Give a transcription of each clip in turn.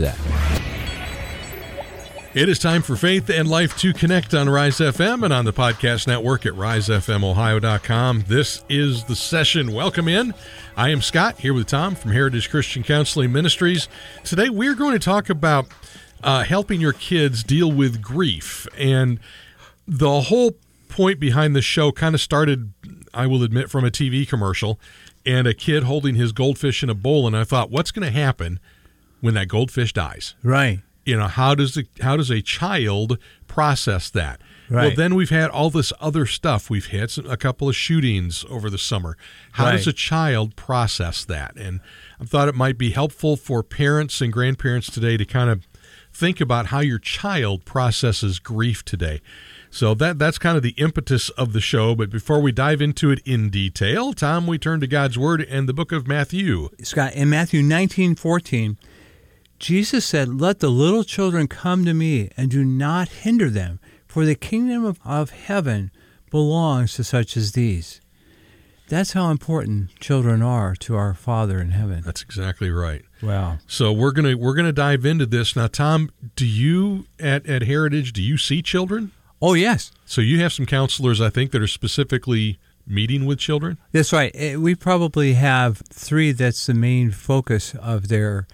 that. It is time for Faith and Life to connect on Rise FM and on the podcast network at risefmohio.com. This is the session. Welcome in. I am Scott here with Tom from Heritage Christian Counseling Ministries. Today we're going to talk about uh, helping your kids deal with grief. And the whole point behind the show kind of started, I will admit, from a TV commercial and a kid holding his goldfish in a bowl. And I thought, what's going to happen when that goldfish dies? Right. you know how does the how does a child process that? Well then we've had all this other stuff. We've had some, a couple of shootings over the summer. How does a child process that? And i thought it might be helpful for parents and grandparents today to kind of think about how your child processes grief today. So that that's kind of the impetus of the show but before we dive into it in detail tom we turn to god's word and the book of matthew. Scott, in Matthew 19 14, Jesus said, Let the little children come to me and do not hinder them, for the kingdom of, of heaven belongs to such as these. That's how important children are to our Father in heaven. that's exactly right Wow. So we're gonna we're gonna dive into this now. Tom, do you at at Heritage do you see children? Oh, yes. So you have some counselors, I think, that are specifically meeting with children. That's right. Eh, We probably have three that's the main focus of their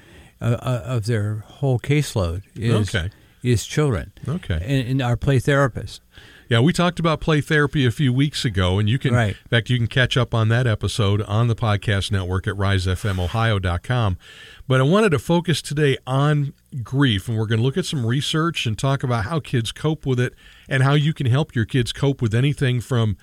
uh, of their whole caseload is, Okay. is children Okay. and, and our play therapists. Yeah, we talked about play therapy a few weeks ago, and you can, Right. in fact, you can catch up on that episode on the podcast network at risefmohio.com. But I wanted to focus today on grief, and we're going to look at some research and talk about how kids cope with it and how you can help your kids cope with anything from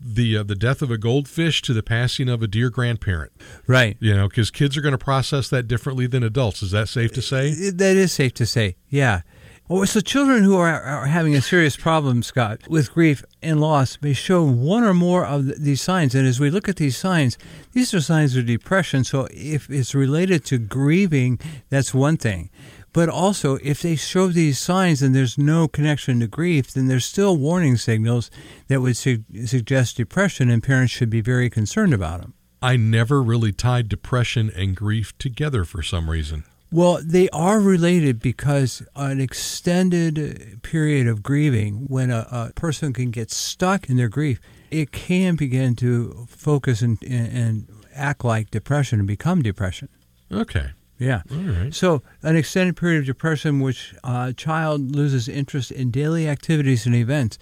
the uh, the death of a goldfish to the passing of a dear grandparent. Right. You know, because kids are going to process that differently than adults. Is that safe to say? That is safe to say. Yeah. Oh, so children who are, are having a serious problem, Scott, with grief and loss may show one or more of th- these signs. And as we look at these signs, these are signs of depression. So if it's related to grieving, that's one thing. But also, if they show these signs and there's no connection to grief, then there's still warning signals that would su- suggest depression, and parents should be very concerned about them. I never really tied depression and grief together for some reason. Well, they are related because an extended period of grieving, when a, a person can get stuck in their grief, it can begin to focus and, and, and act like depression and become depression. Okay. Yeah. All right. So, an extended period of depression, which uh, a child loses interest in daily activities and events,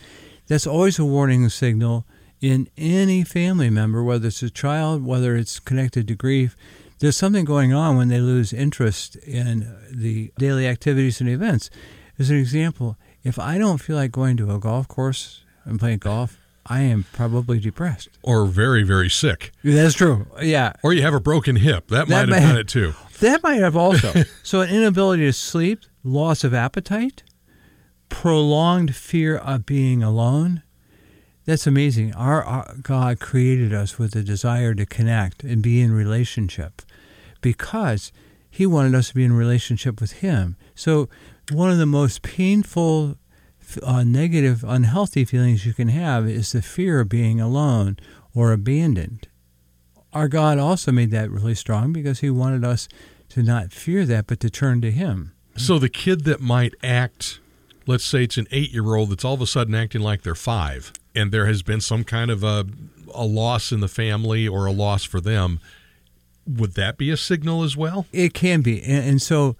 that's always a warning signal in any family member, whether it's a child, whether it's connected to grief. There's something going on when they lose interest in the daily activities and events. As an example, if I don't feel like going to a golf course and playing golf, I am probably depressed. Or very, very sick. That's true. Yeah. Or you have a broken hip. That, might have done it too. That might have also. so, an inability to sleep, loss of appetite, prolonged fear of being alone. That's amazing. Our, our God created us with a desire to connect and be in relationship because He wanted us to be in relationship with Him. So, one of the most painful, uh, negative, unhealthy feelings you can have is the fear of being alone or abandoned our God also made that really strong because He wanted us to not fear that, but to turn to Him. So the kid that might act, let's say it's an eight year old that's all of a sudden acting like they're five, and there has been some kind of a, a loss in the family or a loss for them, would that be a signal as well? It can be, and, and so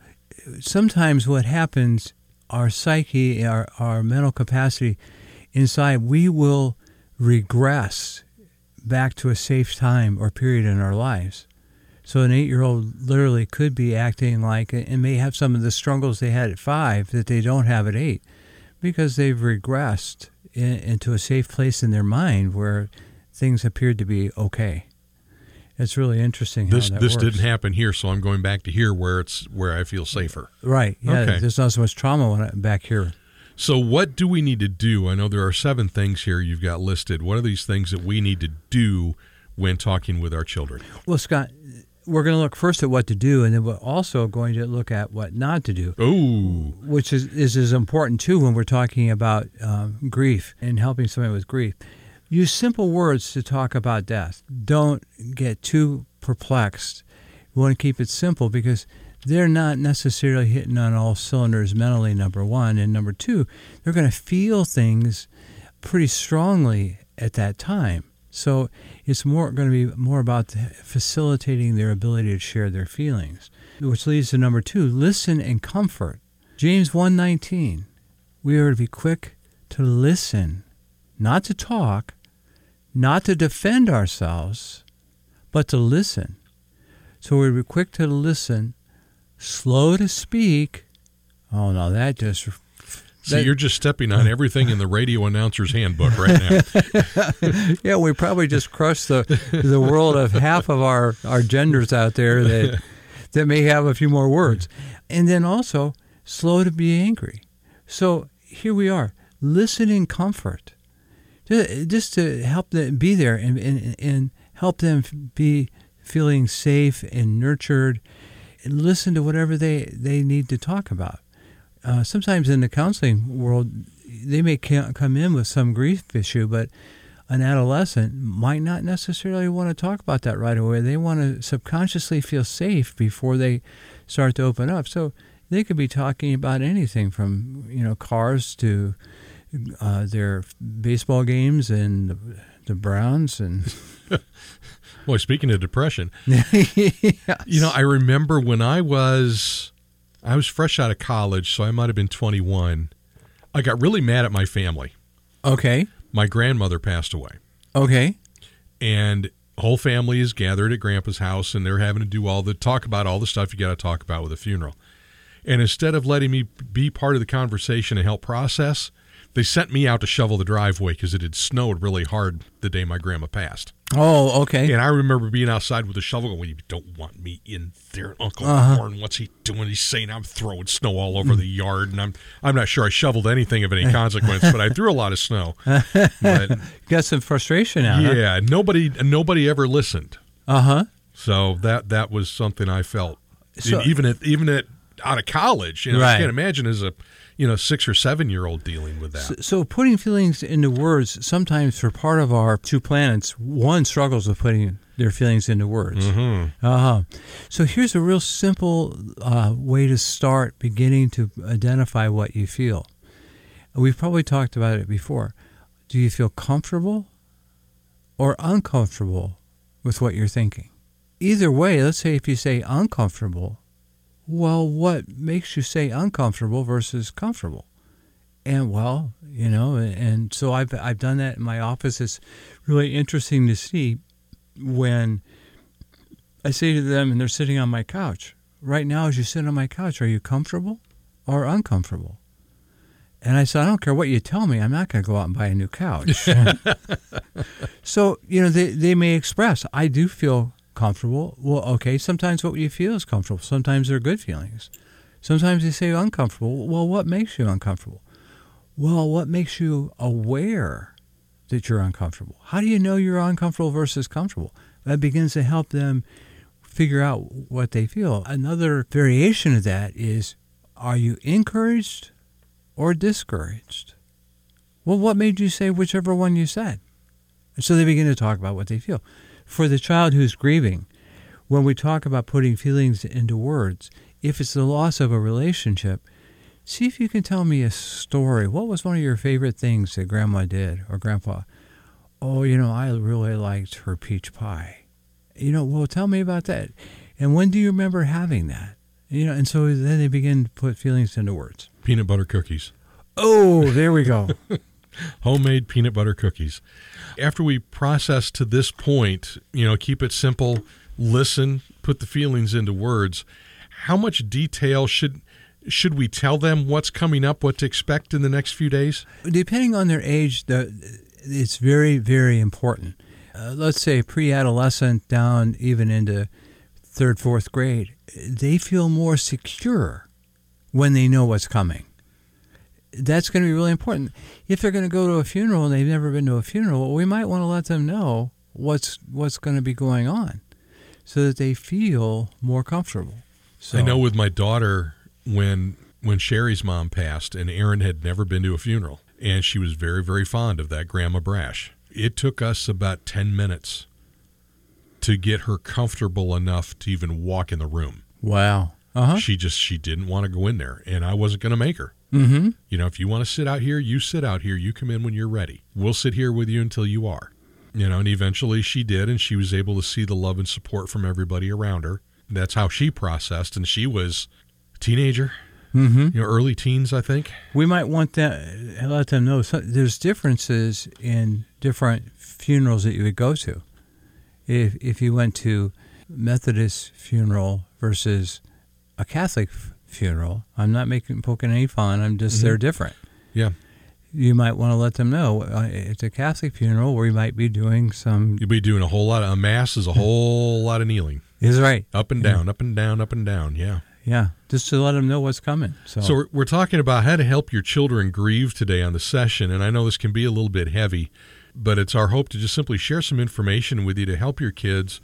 sometimes what happens, our psyche, our our mental capacity inside, we will regress back to a safe time or period in our lives. So an eight year old literally could be acting like and may have some of the struggles they had at five that they don't have at eight because they've regressed in, into a safe place in their mind where things appeared to be okay. It's really interesting. This that this works. didn't happen here, so I'm going back to here where it's where I feel safer. Right. Yeah. Okay. There's not so much trauma when I, back here. So, what do we need to do? I know there are seven things here you've got listed. What are these things that we need to do when talking with our children? Well, Scott, we're going to look first at what to do, and then we're also going to look at what not to do, Oh, which is, is as important too when we're talking about um, grief and helping somebody with grief. Use simple words to talk about death. Don't get too perplexed. You want to keep it simple because they're not necessarily hitting on all cylinders mentally, number one. And number two, they're going to feel things pretty strongly at that time. So it's more going to be more about facilitating their ability to share their feelings, which leads to number two: listen and comfort. James 1:19. We are to be quick to listen, not to talk, not to defend ourselves, but to listen. So we're quick to listen, slow to speak. Oh no, that just so you're just stepping on everything in the radio announcer's handbook right now. yeah, we probably just crushed the the world of half of our, our genders out there that that may have a few more words. And then also slow to be angry. So here we are, listening comfort. Ju- Just to help them be there and, and, and help them be feeling safe and nurtured. And listen to whatever they, they need to talk about. Uh, sometimes in the counseling world, they may come in with some grief issue, but an adolescent might not necessarily want to talk about that right away. They want to subconsciously feel safe before they start to open up. So they could be talking about anything from you know cars to uh, their baseball games and the, the Browns and Boy, speaking of depression, you know, I remember when I was I was fresh out of college, so I might have been 21. I got really mad at my family. okay, My grandmother passed away. okay, and whole family is gathered at grandpa's house and they're having to do all the talk about all the stuff you got to talk about with a funeral and instead of letting me be part of the conversation and help process they sent me out to shovel the driveway because it had snowed really hard the day my grandma passed oh okay, and i remember being outside with a shovel going you don't want me in there uncle Uh-huh. warren what's he doing he's saying i'm throwing snow all over the yard and i'm i'm not sure i shoveled anything of any consequence but i threw a lot of snow but got some frustration out. yeah nobody nobody ever listened Uh huh. so that that was something I felt So- even at even at out of college. You know, I can't imagine as a you know six or seven year old dealing with that. So, so putting feelings into words sometimes for part of our two planets, one struggles with putting their feelings into words. Mm-hmm. Uh-huh. So here's a real simple uh, way to start beginning to identify what you feel. We've probably talked about it before. Do you feel comfortable or uncomfortable with what you're thinking? Either way, let's say if you say uncomfortable, well, what makes you say uncomfortable versus comfortable? And well, you know, and so I've I've done that in my office. It's really interesting to see when I say to them, and they're sitting on my couch. Right now, as you sit on my couch, are you comfortable or uncomfortable? And I said, I don't care what you tell me. I'm not going to go out and buy a new couch. so you know, they they may express, I do feel comfortable. Well, okay. Sometimes what you feel is comfortable. Sometimes they're good feelings. Sometimes they say uncomfortable. Well, what makes you uncomfortable? Well, what makes you aware that you're uncomfortable? How do you know you're uncomfortable versus comfortable? That begins to help them figure out what they feel. Another variation of that is are you encouraged or discouraged? Well, what made you say whichever one you said? And so they begin to talk about what they feel. For the child who's grieving, when we talk about putting feelings into words, if it's the loss of a relationship, see if you can tell me a story. What was one of your favorite things that grandma did or grandpa? Oh, you know, I really liked her peach pie. You know, well, tell me about that. And when do you remember having that? You know, and so then they begin to put feelings into words. Peanut butter cookies. Oh, there we go. Homemade peanut butter cookies. After we process to this point, you know, keep it simple, listen, put the feelings into words. How much detail should should we tell them what's coming up, what to expect in the next few days? Depending on their age, the, it's very, very important. Uh, let's say pre-adolescent down even into third, fourth grade, they feel more secure when they know what's coming. That's going to be really important. If they're going to go to a funeral and they've never been to a funeral, we might want to let them know what's what's going to be going on, so that they feel more comfortable. So, I know with my daughter when when Sherry's mom passed and Erin had never been to a funeral and she was very very fond of that grandma Brash. It took us about 10 minutes to get her comfortable enough to even walk in the room. Wow. Uh-huh. She just she didn't want to go in there and I wasn't going to make her. Mm-hmm. You know, if you want to sit out here, you sit out here. You come in when you're ready. We'll sit here with you until you are. You know, and eventually she did, and she was able to see the love and support from everybody around her. That's how she processed, and she was a teenager, Mm-hmm. you know, early teens, I think. We might want that let them know so, there's differences in different funerals that you would go to. If if you went to Methodist funeral versus a Catholic funeral, I'm not making poking any fun. I'm just they're different. Yeah, You might want to let them know uh, it's a Catholic funeral where you might be doing some. you'll be doing a whole lot of a mass is a whole lot of kneeling, Is right. up and down, up and down, up and down. Yeah. Yeah, just to let them know what's coming. So, So we're talking about how to help your children grieve today on the session, and I know this can be a little bit heavy, but it's our hope to just simply share some information with you to help your kids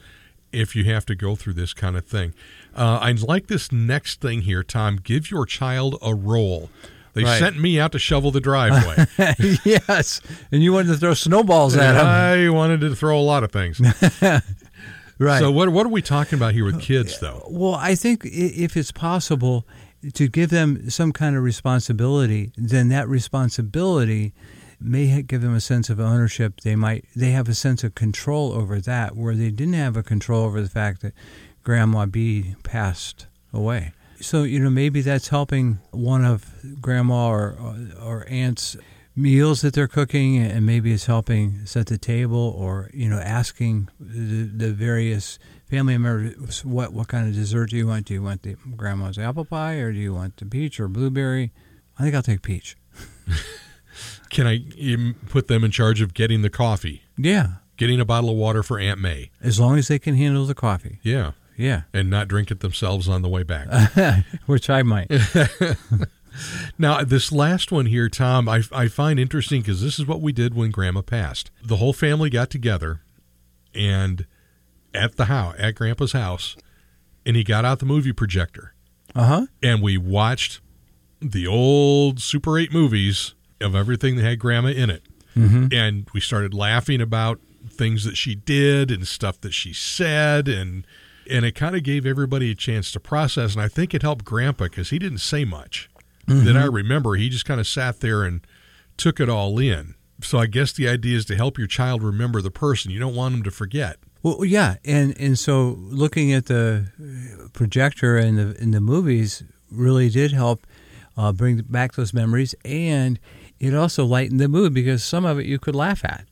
if you have to go through this kind of thing. Uh, I like this next thing here, Tom. Give your child a role. They Right. sent me out to shovel the driveway. yes, and you wanted to throw snowballs at them. I wanted to throw a lot of things. Right. So what what are we talking about here with kids, though? Well, I think if it's possible to give them some kind of responsibility, then that responsibility may give them a sense of ownership. They might they have a sense of control over that, where they didn't have a control over the fact that Grandma B passed away. So you know maybe that's helping one of Grandma or or Aunt's meals that they're cooking, and maybe it's helping set the table, or you know asking the, the various family members what what kind of dessert do you want? Do you want the grandma's apple pie, or do you want the peach or blueberry? I think I'll take peach. Can I put them in charge of getting the coffee, Yeah, getting a bottle of water for Aunt May? as long as they can handle the coffee. Yeah, Yeah, and not drink it themselves on the way back. which I might. Now, this last one here, Tom, I, I find interesting because this is what we did when Grandma passed. The whole family got together and at the house, at Grandpa's house, and he got out the movie projector Uh huh. and we watched the old Super 8 movies of everything that had Grandma in it. And we started laughing about things that she did and stuff that she said and and it kind of gave everybody a chance to process and I think it helped Grandpa because he didn't say much that I remember. He just kind of sat there and took it all in. So I guess the idea is to help your child remember the person. You don't want them to forget. Well, yeah, and and so looking at the projector and the in the movies really did help uh, bring back those memories, and it also lightened the mood because some of it you could laugh at.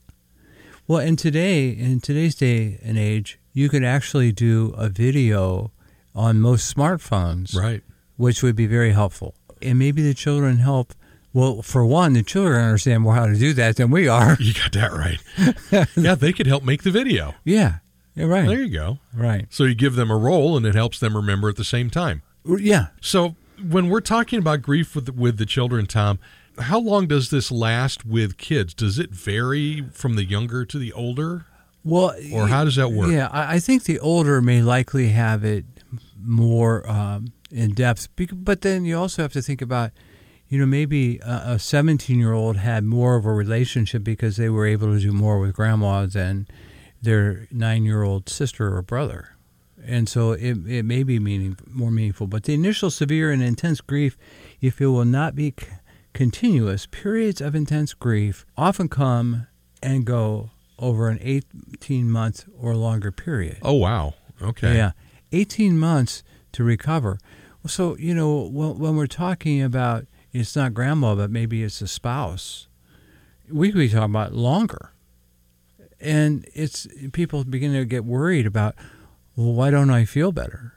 Well, and today, in today's day and age, you could actually do a video on most smartphones, Right. which would be very helpful. And maybe the children help. Well, for one, the children understand more how to do that than we are. You got that right. yeah, they could help make the video. Yeah, yeah right, There you go. right. So you give them a role and it helps them remember at the same time. Yeah, So when we're talking about grief with with the children, Tom, how long does this last with kids? Does it vary from the younger to the older? Well, Or how does that work? Yeah, I, think the older may likely have it more um, in depth, but then you also have to think about, you know, maybe a 17 year old had more of a relationship because they were able to do more with grandma than their nine year old sister or brother. And so it, it may be meaning, more meaningful. But the initial severe and intense grief, if it will not be c- continuous, periods of intense grief often come and go over an 18 month or longer period. Oh wow. Okay. Yeah, 18 months to recover. So, you know, when, when we're talking about it's not grandma, but maybe it's a spouse, we could be talking about longer. And it's people begin to get worried about, well, why don't I feel better?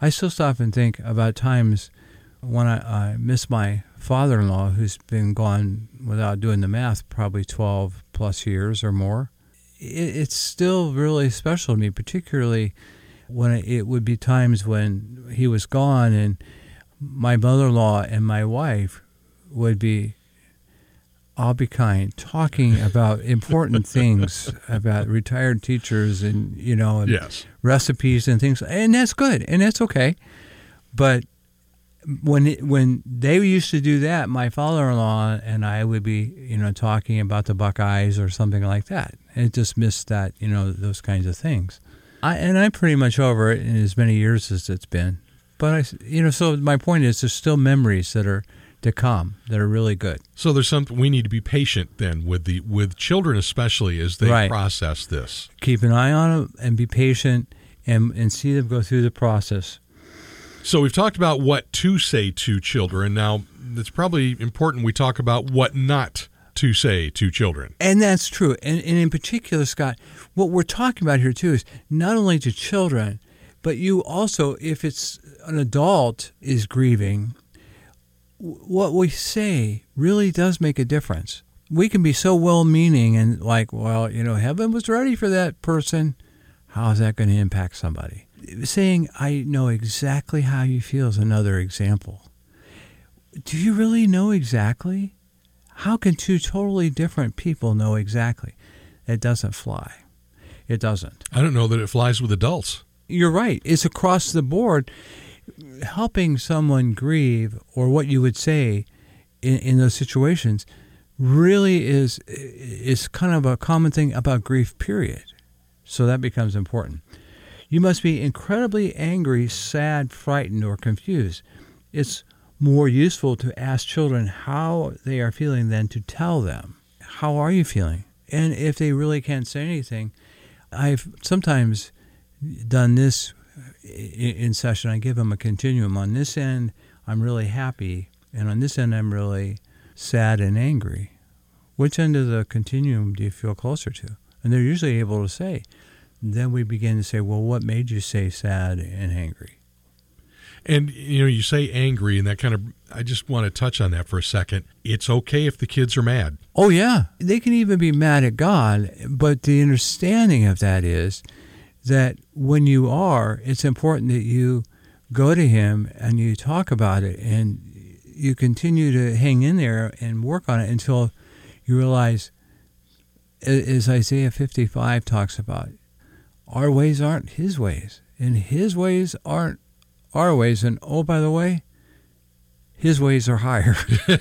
I still stop and think about times when I, I miss my father in law, who's been gone without doing the math probably 12 plus years or more. It, it's still really special to me, particularly when it, it would be times when he was gone and my mother in law and my wife would be I'll be kind, talking about important things about retired teachers and you know and Yes. recipes and things, and that's good and that's okay. But when it, when they used to do that, my father-in-law and I would be you know talking about the Buckeyes or something like that. And it just missed that you know those kinds of things. I, and I'm pretty much over it in as many years as it's been. But I, you know, so my point is, there's still memories that are to come that are really good. So there's something we need to be patient then with the with children especially as they Right. process this. Keep an eye on them and be patient and and see them go through the process. So we've talked about what to say to children. Now it's probably important we talk about what not to say to children. And that's true. And, and in particular, Scott, what we're talking about here too is not only to children, but you also, if it's an adult is grieving, what we say really does make a difference. We can be so well meaning and like, well, you know, heaven was ready for that person. How is that going to impact somebody? Saying, I know exactly how you feel is another example. Do you really know exactly? How can two totally different people know exactly? It doesn't fly. It doesn't. I don't know that it flies with adults. You're right. It's across the board. Helping someone grieve, or what you would say in, in those situations, really is is kind of a common thing about grief. Period. So that becomes important. You must be incredibly angry, sad, frightened, or confused. It's more useful to ask children how they are feeling than to tell them, How are you feeling? And if they really can't say anything, I've sometimes done this in session. I give them a continuum. On this end, I'm really happy, and on this end, I'm really sad and angry. Which end of the continuum do you feel closer to? And they're usually able to say. Then we begin to say, well, what made you say sad and angry? And you know, you say angry, and that kind of. I just want to touch on that for a second. It's okay if the kids are mad. Oh, yeah. They can even be mad at God, but the understanding of that is that when you are, it's important that you go to Him and you talk about it and you continue to hang in there and work on it until you realize, as Isaiah 55 talks about, our ways aren't His ways, and His ways aren't our ways. And oh, by the way, His ways are higher.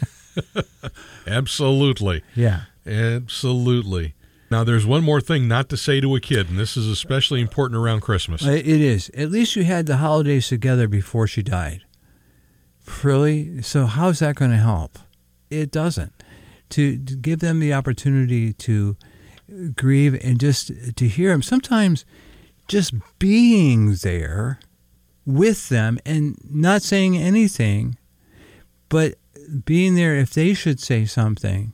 Absolutely. yeah. Absolutely. Now, there's one more thing not to say to a kid, and this is especially important around Christmas. Uh, It is. At least you had the holidays together before she died. Really? So how's that going to help? It doesn't. To, to give them the opportunity to grieve and just to hear them. Sometimes just being there with them and not saying anything, but being there if they should say something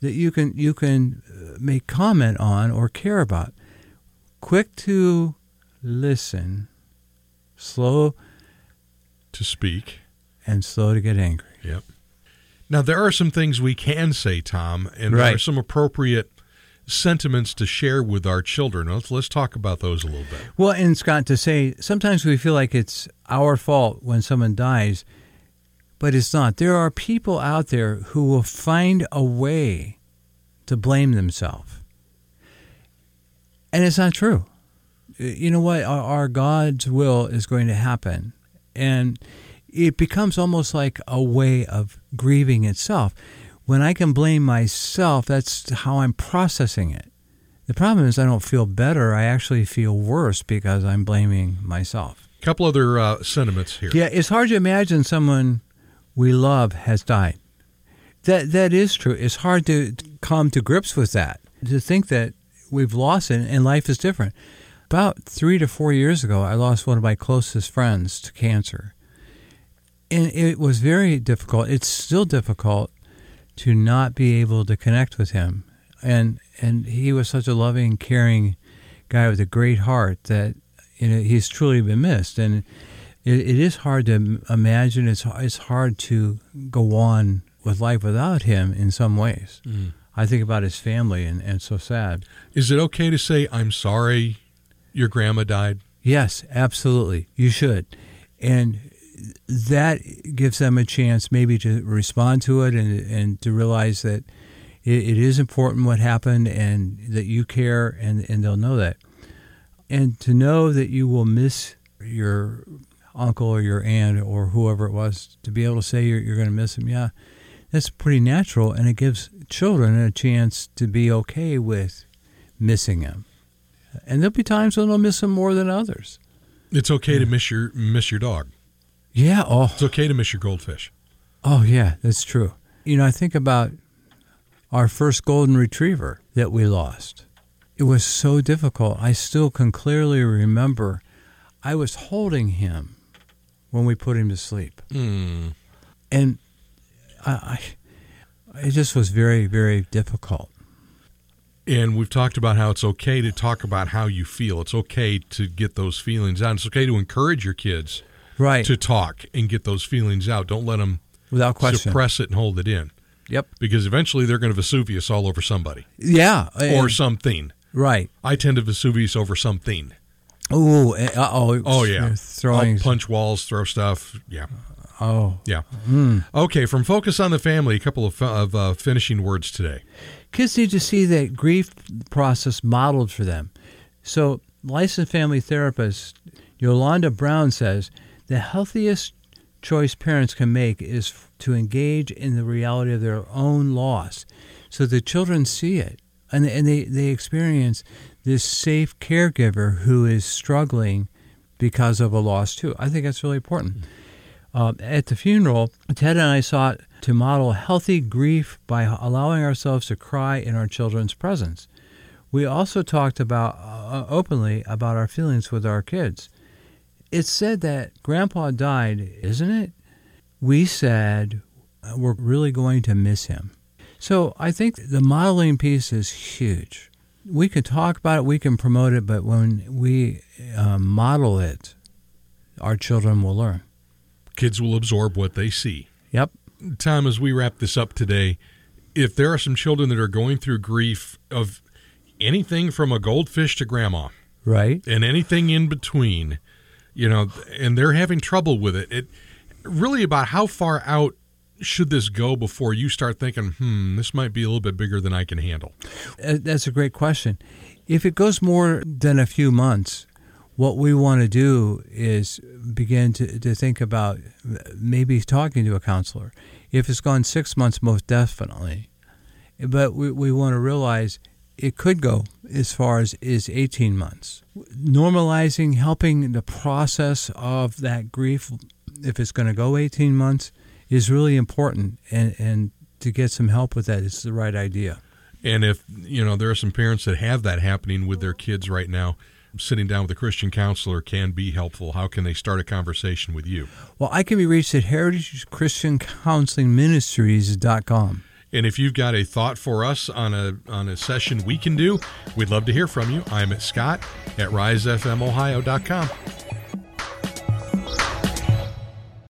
that you can you can uh, make comment on or care about quick to listen, slow to speak. and slow to get angry. Yep. Now, there are some things we can say, Tom, and there are some appropriate sentiments to share with our children. Let's, let's talk about those a little bit. Well, and Scott, to say sometimes we feel like it's our fault when someone dies, but it's not. There are people out there who will find a way to blame themselves. And it's not true. You know what? Our, our God's will is going to happen. And it becomes almost like a way of grieving itself. When I can blame myself, that's how I'm processing it. The problem is I don't feel better. I actually feel worse because I'm blaming myself. A couple other uh, sentiments here. Yeah, it's hard to imagine someone we love has died. That that is true. It's hard to come to grips with that. To think that we've lost it and life is different. About three to four years ago, I lost one of my closest friends to cancer, and it was very difficult. It's still difficult to not be able to connect with him. And and he was such a loving, caring guy with a great heart that you know he's truly been missed. And it, it is hard to imagine. It's it's hard to go on with life without him in some ways. Mm. I think about his family, and, and so sad. Is it okay to say I'm sorry your grandma died? Yes, absolutely. You should. And that gives them a chance maybe to respond to it and, and to realize that it, it is important what happened and that you care and, and they'll know that. And to know that you will miss your uncle or your aunt or whoever it was, to be able to say you're, you're going to miss them, yeah, that's pretty natural. And it gives children a chance to be okay with missing them. And there'll be times when they'll miss them more than others. It's okay to miss your miss your dog. Yeah. Oh, it's okay to miss your goldfish. Oh yeah, that's true. You know, I think about our first golden retriever that we lost. It was so difficult. I still can clearly remember I was holding him when we put him to sleep. Mm. And I, I, it just was very, very difficult. And we've talked about how it's okay to talk about how you feel. It's okay to get those feelings out. It's okay to encourage your kids right. to talk and get those feelings out. Don't let them without question suppress it and hold it in. Yep. Because eventually they're going to Vesuvius all over somebody. Yeah. Or something. Right. I tend to Vesuvius over something. Oh, oh, oh yeah. Throwing I'll punch walls, throw stuff. Yeah. Oh, yeah. Mm. Okay, from focus on the family, a couple of, of uh, finishing words today. Kids need to see that grief process modeled for them. So, licensed family therapist Yolanda Brown says the healthiest choice parents can make is to engage in the reality of their own loss so the children see it and, and they, they experience this safe caregiver who is struggling because of a loss too. I think that's really important. Uh, at the funeral, Ted and I sought to model healthy grief by allowing ourselves to cry in our children's presence. We also talked about uh, openly about our feelings with our kids. It's said that Grandpa died, isn't it? We said we're really going to miss him. So I think the modeling piece is huge. We can talk about it, we can promote it, but when we uh, model it, our children will learn. Kids will absorb what they see. Yep. Tom, as we wrap this up today, if there are some children that are going through grief of anything from a goldfish to grandma, right, and anything in between, you know, and they're having trouble with it, it really about how far out should this go before you start thinking, hmm, this might be a little bit bigger than I can handle? Uh, that's a great question. If it goes more than a few months, what we want to do is begin to, to think about maybe talking to a counselor. If it's gone six months, most definitely. But we, we want to realize it could go as far as is 18 months. Normalizing, helping the process of that grief, if it's going to go 18 months, is really important. And, and to get some help with that is the right idea. And if, you know, there are some parents that have that happening with their kids right now, sitting down with a Christian counselor can be helpful. How can they start a conversation with you? Well, I can be reached at heritagechristiancounselingministries.com. And if you've got a thought for us on a on a session we can do, we'd love to hear from you. I'm at Scott at risefmohio.com.